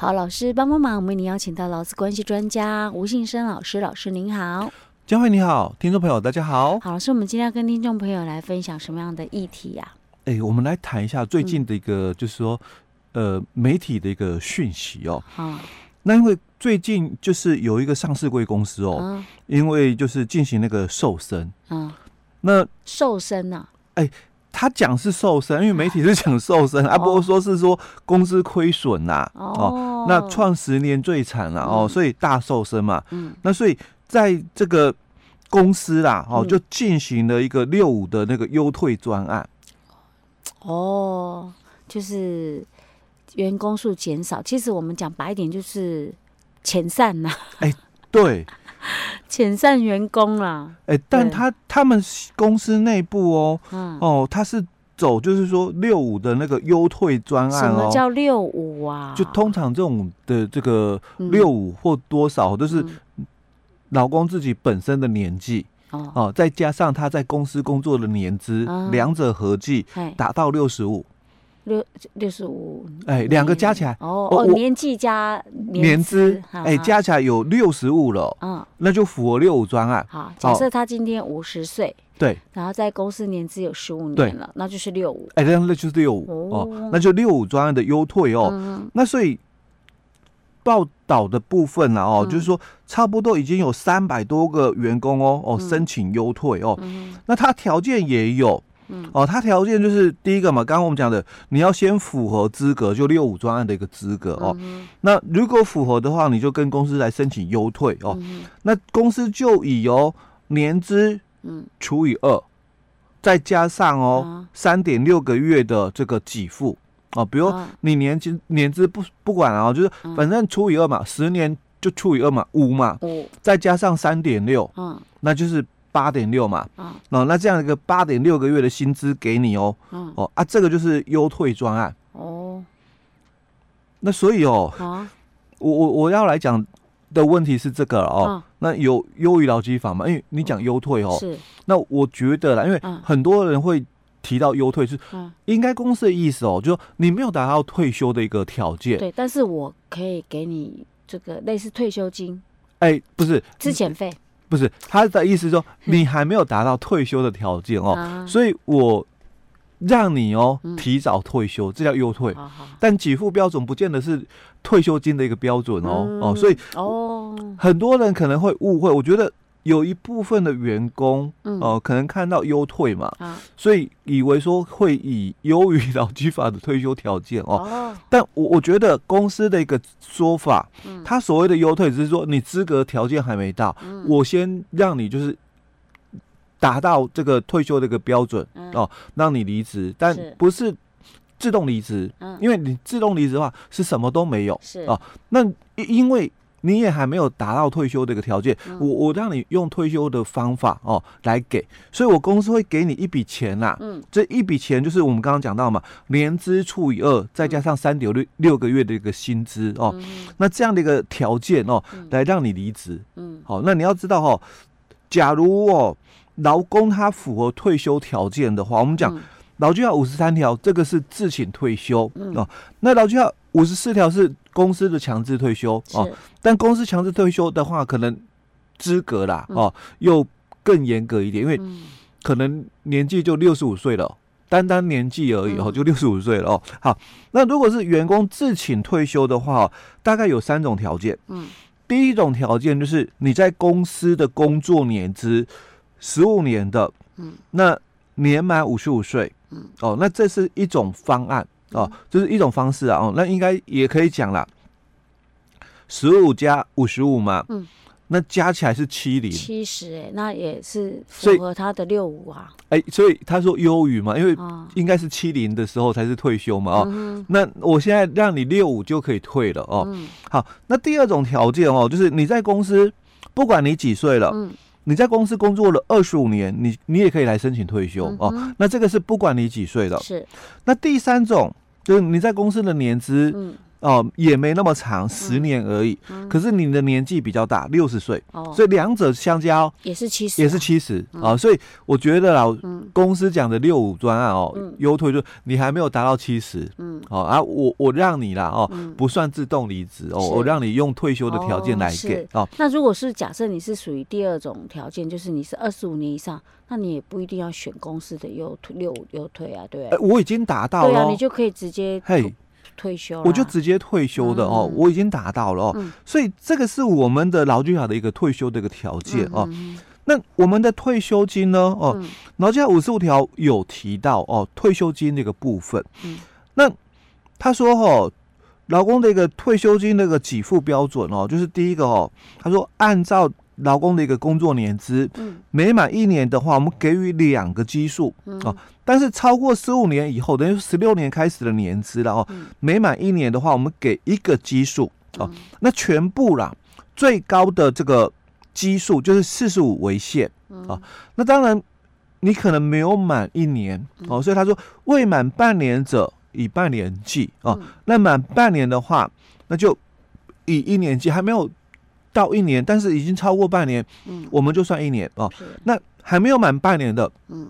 好，老师帮帮忙，我们为您邀请到劳资关系专家吴信生老师，老师您好。佳慧你好，听众朋友大家好。好，老师，我们今天要跟听众朋友来分享什么样的议题呀、啊？哎，我们来谈一下最近的一个，就是说，嗯、呃，媒体的一个讯息哦。好、嗯，那因为最近就是有一个上市贵公司哦，嗯、因为就是进行那个瘦身，嗯，那瘦身呢、啊？哎，他讲是瘦身，因为媒体是讲瘦身，啊，不过说是说公司亏损呐，哦，哦那创十年最惨了、啊、哦，所以大瘦身嘛，嗯，那所以。在这个公司啦，哦，就进行了一个六五的那个优退专案。哦，就是员工数减少。其实我们讲白一点，就是遣散呐。哎，对，遣散员工啦。哎，但他他们公司内部哦，嗯，哦，他是走就是说六五的那个优退专案哦。什么叫六五啊？就通常这种的这个六五或多少都是。老公自己本身的年纪哦，哦，再加上他在公司工作的年资，啊、两者合计达到六十五，六六十五，哎，两个加起来哦哦，年纪加年资，哎，加起来有六十五了，嗯，那就符合六五专案。好，假设他今天五十岁，对，然后在公司年资有十五年了，那就是六五，哎，那那就是六五哦，那就六五专案的优退哦，嗯、那所以。报道的部分呢，哦，就是说差不多已经有三百多个员工哦，哦，申请优退哦，那他条件也有，哦，他条件就是第一个嘛，刚刚我们讲的，你要先符合资格，就六五专案的一个资格哦，那如果符合的话，你就跟公司来申请优退哦，那公司就以哦年资除以二，再加上哦三点六个月的这个给付。哦，比如你年金年资不不管啊，就是反正除以二嘛，十年就除以二嘛，五嘛，再加上三点六，嗯，那就是八点六嘛，哦，那这样一个八点六个月的薪资给你哦，哦啊，这个就是优退专案。哦。那所以哦，我我我要来讲的问题是这个哦，那有优于劳基法嘛？因为你讲优退哦，是，那我觉得啦，因为很多人会。提到优退是，应该公司的意思哦，就说你没有达到退休的一个条件。对，但是我可以给你这个类似退休金。哎，不是，资遣费，不是他的意思说你还没有达到退休的条件哦，所以我让你哦提早退休，这叫优退。但给付标准不见得是退休金的一个标准哦哦，所以哦，很多人可能会误会，我觉得。有一部分的员工，哦、呃，可能看到优退嘛，嗯、所以以为说会以优于劳基法的退休条件哦。哦但我我觉得公司的一个说法，嗯、他所谓的优退只是说你资格条件还没到，嗯、我先让你就是达到这个退休的一个标准、嗯、哦，让你离职，但不是自动离职，嗯、因为你自动离职的话是什么都没有，是哦。那因为。你也还没有达到退休的一个条件，我我让你用退休的方法哦来给，所以我公司会给你一笔钱呐，嗯，这一笔钱就是我们刚刚讲到嘛，年资除以二，再加上三点六六个月的一个薪资哦，那这样的一个条件哦，来让你离职，嗯，好，那你要知道哦，假如哦劳工他符合退休条件的话，我们讲劳基法五十三条，这个是自请退休嗯。哦，那劳基法五十四条是。公司的强制退休哦，但公司强制退休的话，可能资格啦、嗯、哦又更严格一点，因为可能年纪就六十五岁了，单单年纪而已哦，就六十五岁了哦。好，那如果是员工自请退休的话，大概有三种条件。嗯，第一种条件就是你在公司的工作年资十五年的，嗯，那年满五十五岁，嗯，哦，那这是一种方案。哦，这、就是一种方式啊，哦，那应该也可以讲啦，十五加五十五嘛，嗯，那加起来是七零，七十，哎，那也是符合他的六五啊，哎，所以他说优于嘛，因为应该是七零的时候才是退休嘛，哦，嗯、那我现在让你六五就可以退了哦，嗯、好，那第二种条件哦，就是你在公司不管你几岁了，嗯。你在公司工作了二十五年，你你也可以来申请退休、嗯、哦。那这个是不管你几岁的。是。那第三种就是你在公司的年资哦，也没那么长，十年而已。可是你的年纪比较大，六十岁，哦。所以两者相加也是七十，也是七十。啊。所以我觉得啦，公司讲的六五专案哦，优退就你还没有达到七十，嗯，哦啊，我我让你啦哦，不算自动离职哦，我让你用退休的条件来给哦。那如果是假设你是属于第二种条件，就是你是二十五年以上，那你也不一定要选公司的优退六五优退啊，对。我已经达到了，对啊，你就可以直接嘿。退休，我就直接退休的哦，我已经达到了哦，所以这个是我们的劳基法的一个退休的一个条件哦。那我们的退休金呢？哦，劳基法五十五条有提到哦，退休金那个部分。那他说哦，劳工的一个退休金那个给付标准哦，就是第一个哦，他说按照。劳工的一个工作年资，每满一年的话，我们给予两个基数啊。但是超过十五年以后，等于十六年开始的年资了哦。每满一年的话，我们给一个基数哦。那全部啦，最高的这个基数就是四十五为限啊。那当然，你可能没有满一年哦，所以他说未满半年者以半年计啊。那满半年的话，那就以一年计，还没有。到一年，但是已经超过半年，嗯，我们就算一年哦。那还没有满半年的，嗯，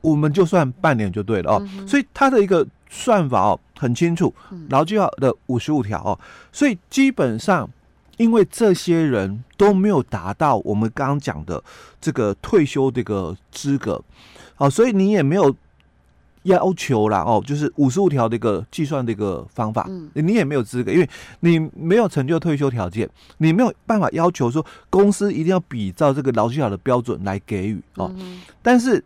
我们就算半年就对了哦。所以它的一个算法哦很清楚，劳基法的五十五条哦。所以基本上，因为这些人都没有达到我们刚刚讲的这个退休这个资格，好，所以你也没有。要求啦哦，就是五十五条的一个计算的一个方法，嗯，你也没有资格，因为你没有成就退休条件，你没有办法要求说公司一定要比照这个劳基法的标准来给予哦。但是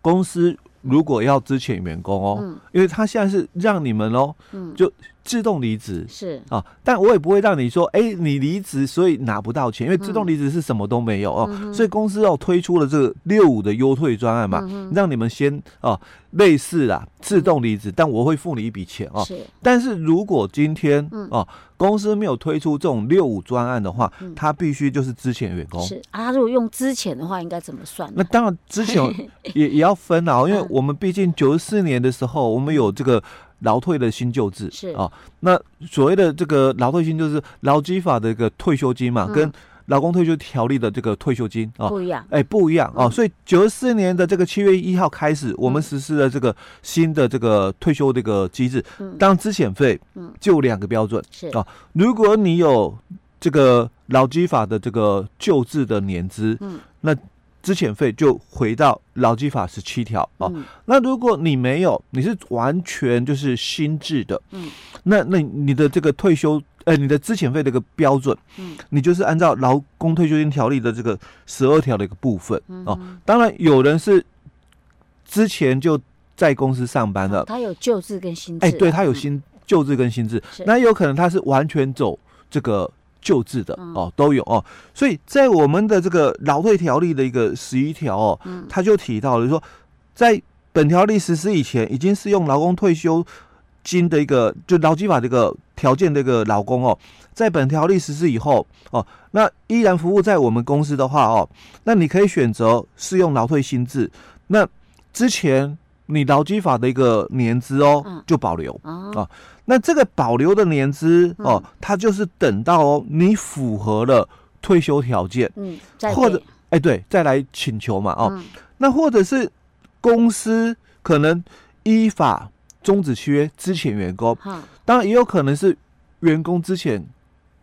公司如果要支遣员工哦，因为他现在是让你们哦，就。自动离职是啊，但我也不会让你说，哎、欸，你离职所以拿不到钱，因为自动离职是什么都没有哦，所以公司要推出了这个六五的优退专案嘛，嗯、让你们先啊，类似啦，自动离职，但我会付你一笔钱哦。是，但是如果今天哦，公司没有推出这种六五专案的话，嗯、他必须就是之前员工。是啊，他如果用之前的话，应该怎么算？那当然之前 也也要分啊，因为我们毕竟九十四年的时候，我们有这个。劳退的新旧制是。啊，那所谓的这个劳退新就是劳基法的一个退休金嘛，跟劳工退休条例的这个退休金啊不一样，哎不一样啊，所以九十四年的这个七月一号开始，我们实施了这个新的这个退休这个机制，当资遣费就两个标准是。啊，如果你有这个劳基法的这个旧制的年资，嗯，那。资遣费就回到劳基法十七条哦。嗯、那如果你没有，你是完全就是新制的，嗯，那那你的这个退休，呃，你的资遣费的一个标准，嗯，你就是按照劳工退休金条例的这个十二条的一个部分，哦。当然，有人是之前就在公司上班了，他有旧制跟新制，啊，哎，对他有新旧制跟新制，嗯、那有可能他是完全走这个。旧制的哦都有哦，所以在我们的这个劳退条例的一个十一条哦，他就提到了说，在本条例实施以前，已经适用劳工退休金的一个就劳基法这个条件的一个劳工哦，在本条例实施以后哦，那依然服务在我们公司的话哦，那你可以选择适用劳退新制，那之前你劳基法的一个年资哦就保留。啊。那这个保留的年资哦，它就是等到哦你符合了退休条件，嗯，或者哎对，再来请求嘛哦，那或者是公司可能依法终止契约之前员工，当然也有可能是员工之前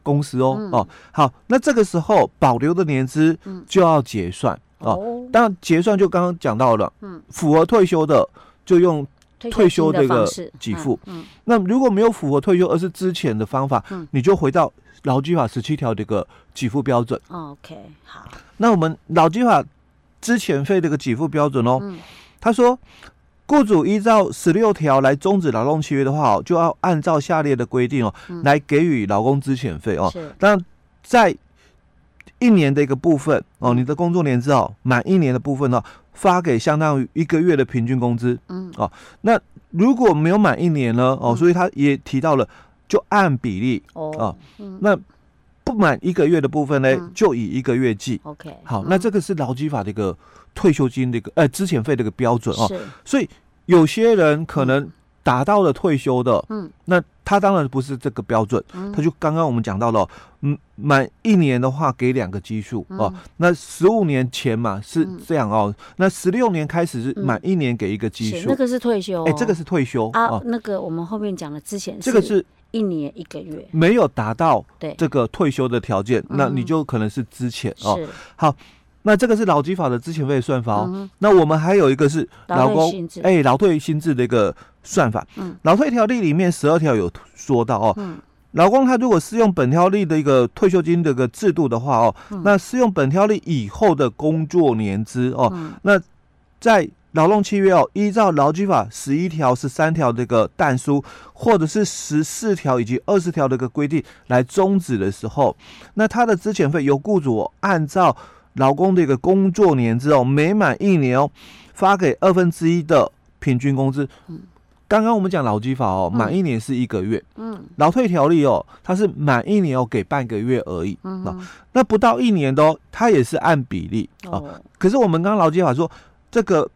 公司哦哦，好，那这个时候保留的年资就要结算哦，当然结算就刚刚讲到了，嗯，符合退休的就用。退休这个给付，嗯，嗯，那如果没有符合退休而是之前的方法，嗯，你就回到劳基法十七条这个给付标准。OK，好。那我们劳基法之前费这个给付标准哦，嗯，他说，雇主依照十六条来终止劳动契约的话，就要按照下列的规定哦，嗯，来给予劳工资遣费哦。是。当然，在一年的一个部分哦，你的工作年资哦，满一年的部分呢，发给相当于一个月的平均工资，嗯，哦，那如果没有满一年呢，哦，所以他也提到了，就按比例，哦，那不满一个月的部分呢，就以一个月计，OK，好，那这个是劳基法的一个退休金的一个，呃，资遣费的一个标准哦，是，所以有些人可能达到了退休的，嗯，那他当然不是这个标准，嗯，他就刚刚我们讲到了，嗯，满一年的话给两个基数哦，那十五年前嘛是这样哦，那十六年开始是满一年给一个基数，那个是退休，哎，这个是退休啊，那个我们后面讲的之前这个是一年一个月，没有达到这个退休的条件，那你就可能是之前哦，好。那这个是劳基法的资遣费算法哦。嗯、那我们还有一个是劳工哎劳退薪制的一个算法。嗯，劳退条例里面十二条有说到哦。嗯，劳工他如果适用本条例的一个退休金的一个制度的话哦，嗯、那适用本条例以后的工作年资哦，嗯、那在劳动契约哦，依照劳基法十一条、十三条这个但书，或者是十四条以及二十条的一个规定来终止的时候，那他的资遣费由雇主、哦、按照劳工的一个工作年资哦，每满一年哦，发给二分之一的平均工资。嗯，刚刚我们讲劳基法哦，满一年是一个月。嗯，劳退条例哦，它是满一年哦给半个月而已。嗯哼，那不到一年的哦，它也是按比例哦。可是我们刚刚劳基法说，这个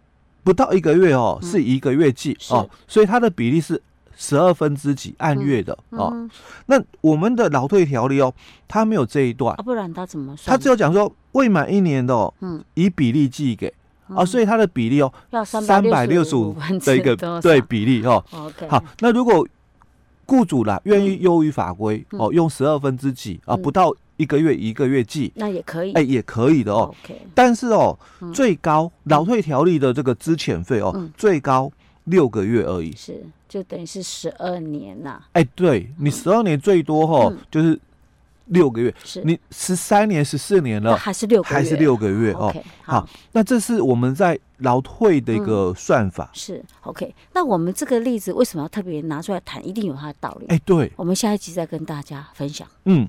不到一个月哦，是一个月计哦，所以它的比例是。十二分之几按月的、嗯嗯、哦，那我们的劳退条例哦，它没有这一段，啊、不然它怎么算？它只有讲说未满一年的哦，嗯，以比例计给、嗯、啊，所以它的比例哦，要三百六十五的一个对比例哦。Okay 好，那如果雇主啦愿意优于法规、嗯、哦，用十二分之几啊，不到一个月一个月计，那也可以，哎，也可以的哦。Okay 但是哦，嗯、最高劳退条例的这个资遣费哦，嗯、最高。六个月而已，是就等于是十二年呐。哎，对你十二年最多哈，就是六个月。是你十三年、十四年了，还是六个还是六个月哦。好，那这是我们在劳退的一个算法。是 OK。那我们这个例子为什么要特别拿出来谈？一定有它的道理。哎，对，我们下一集再跟大家分享。嗯。